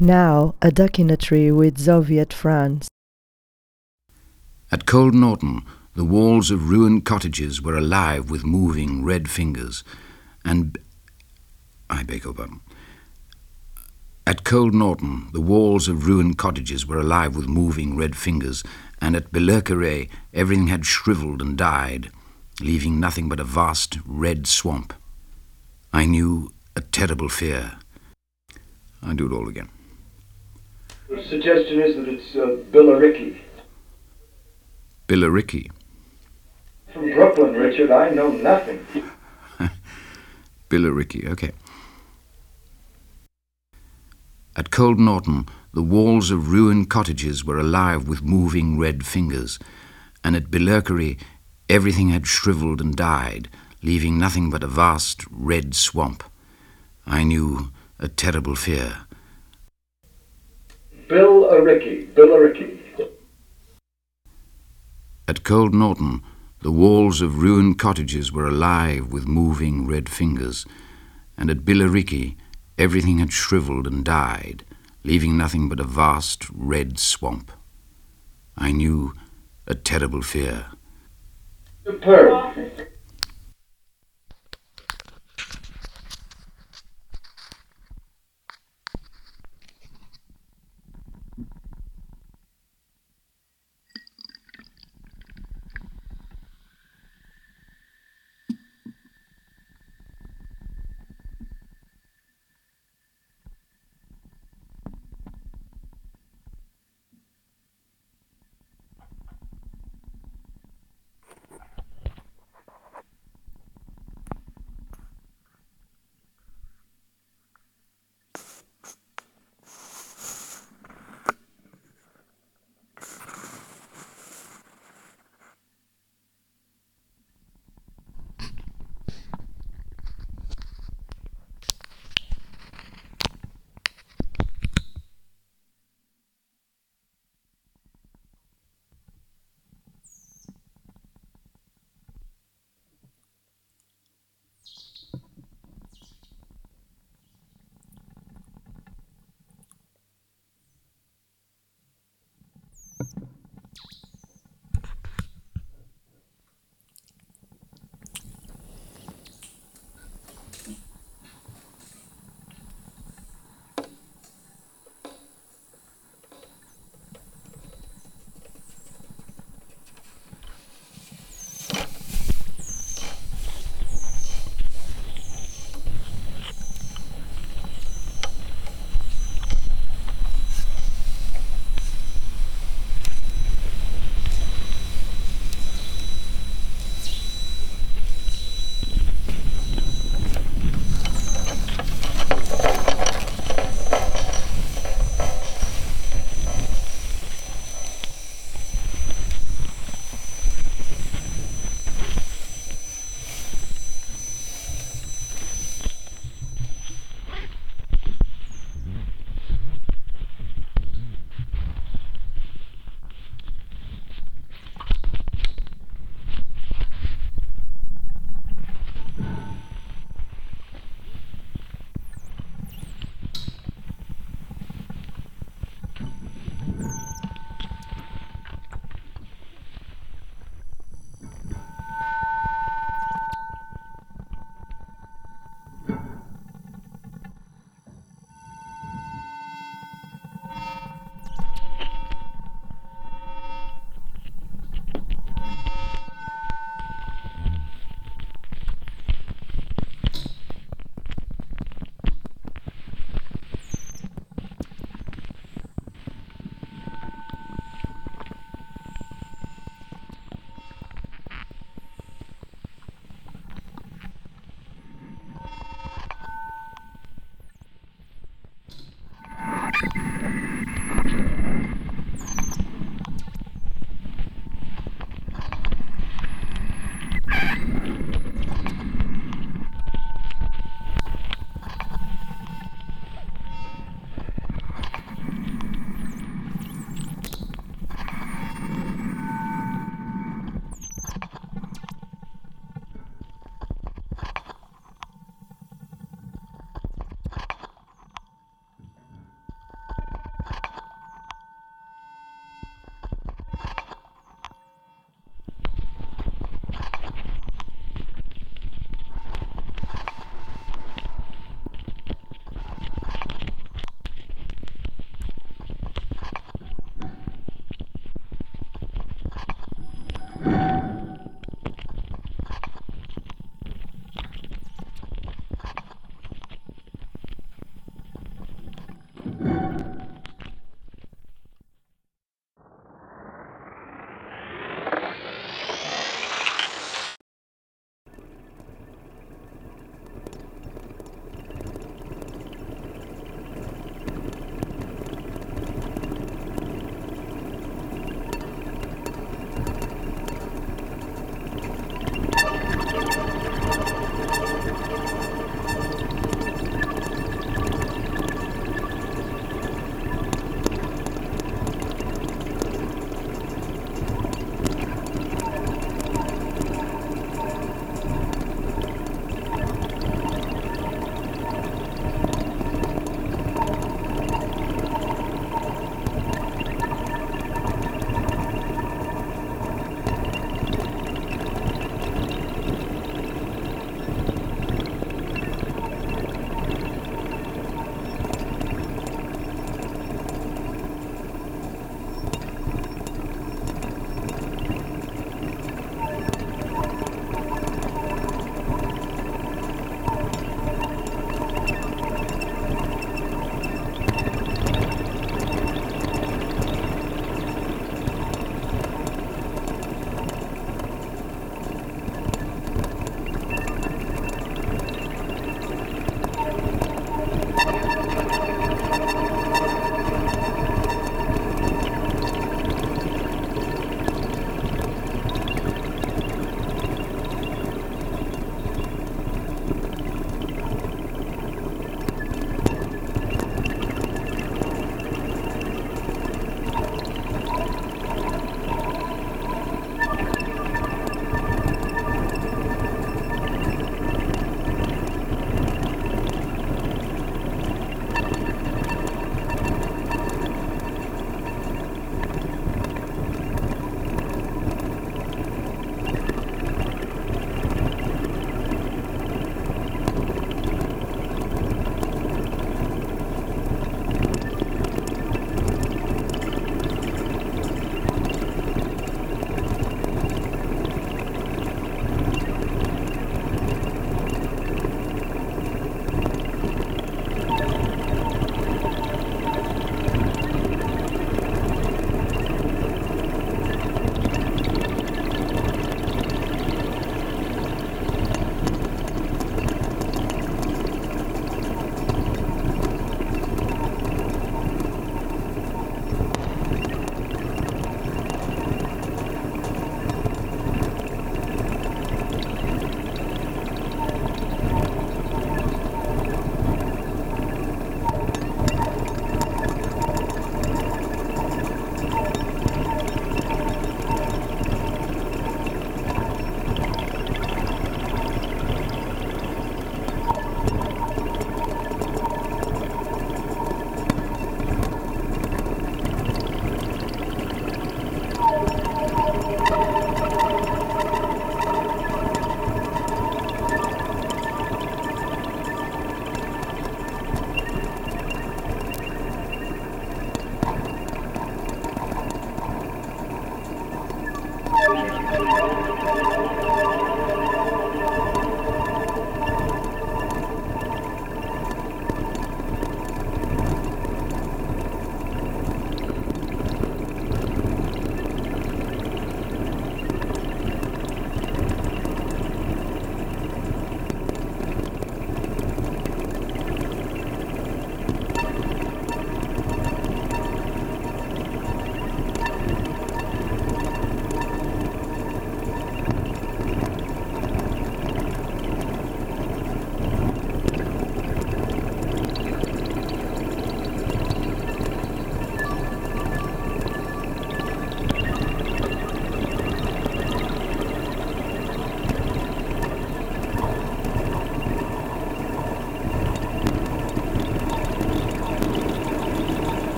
Now a duck in a tree with Zoviet France. At Cold Norton, the walls of ruined cottages were alive with moving red fingers, and I beg your pardon. At Cold Norton, the walls of ruined cottages were alive with moving red fingers, and at Billerquerray, everything had shriveled and died, leaving nothing but a vast red swamp. I knew a terrible fear. I do it all again. The suggestion is that it's uh, Billericay. Billericay. From Brooklyn, Richard, I know nothing. Billericay, okay. At Cold Norton, the walls of ruined cottages were alive with moving red fingers, and at Billerquerray, everything had shriveled and died, leaving nothing but a vast red swamp. I knew a terrible fear. Billericay, Billericay. At Cold Norton, the walls of ruined cottages were alive with moving red fingers, and at Billericay, everything had shriveled and died, leaving nothing but a vast red swamp. I knew a terrible fear. Superb.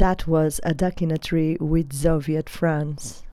That was a tree with Zoviet France.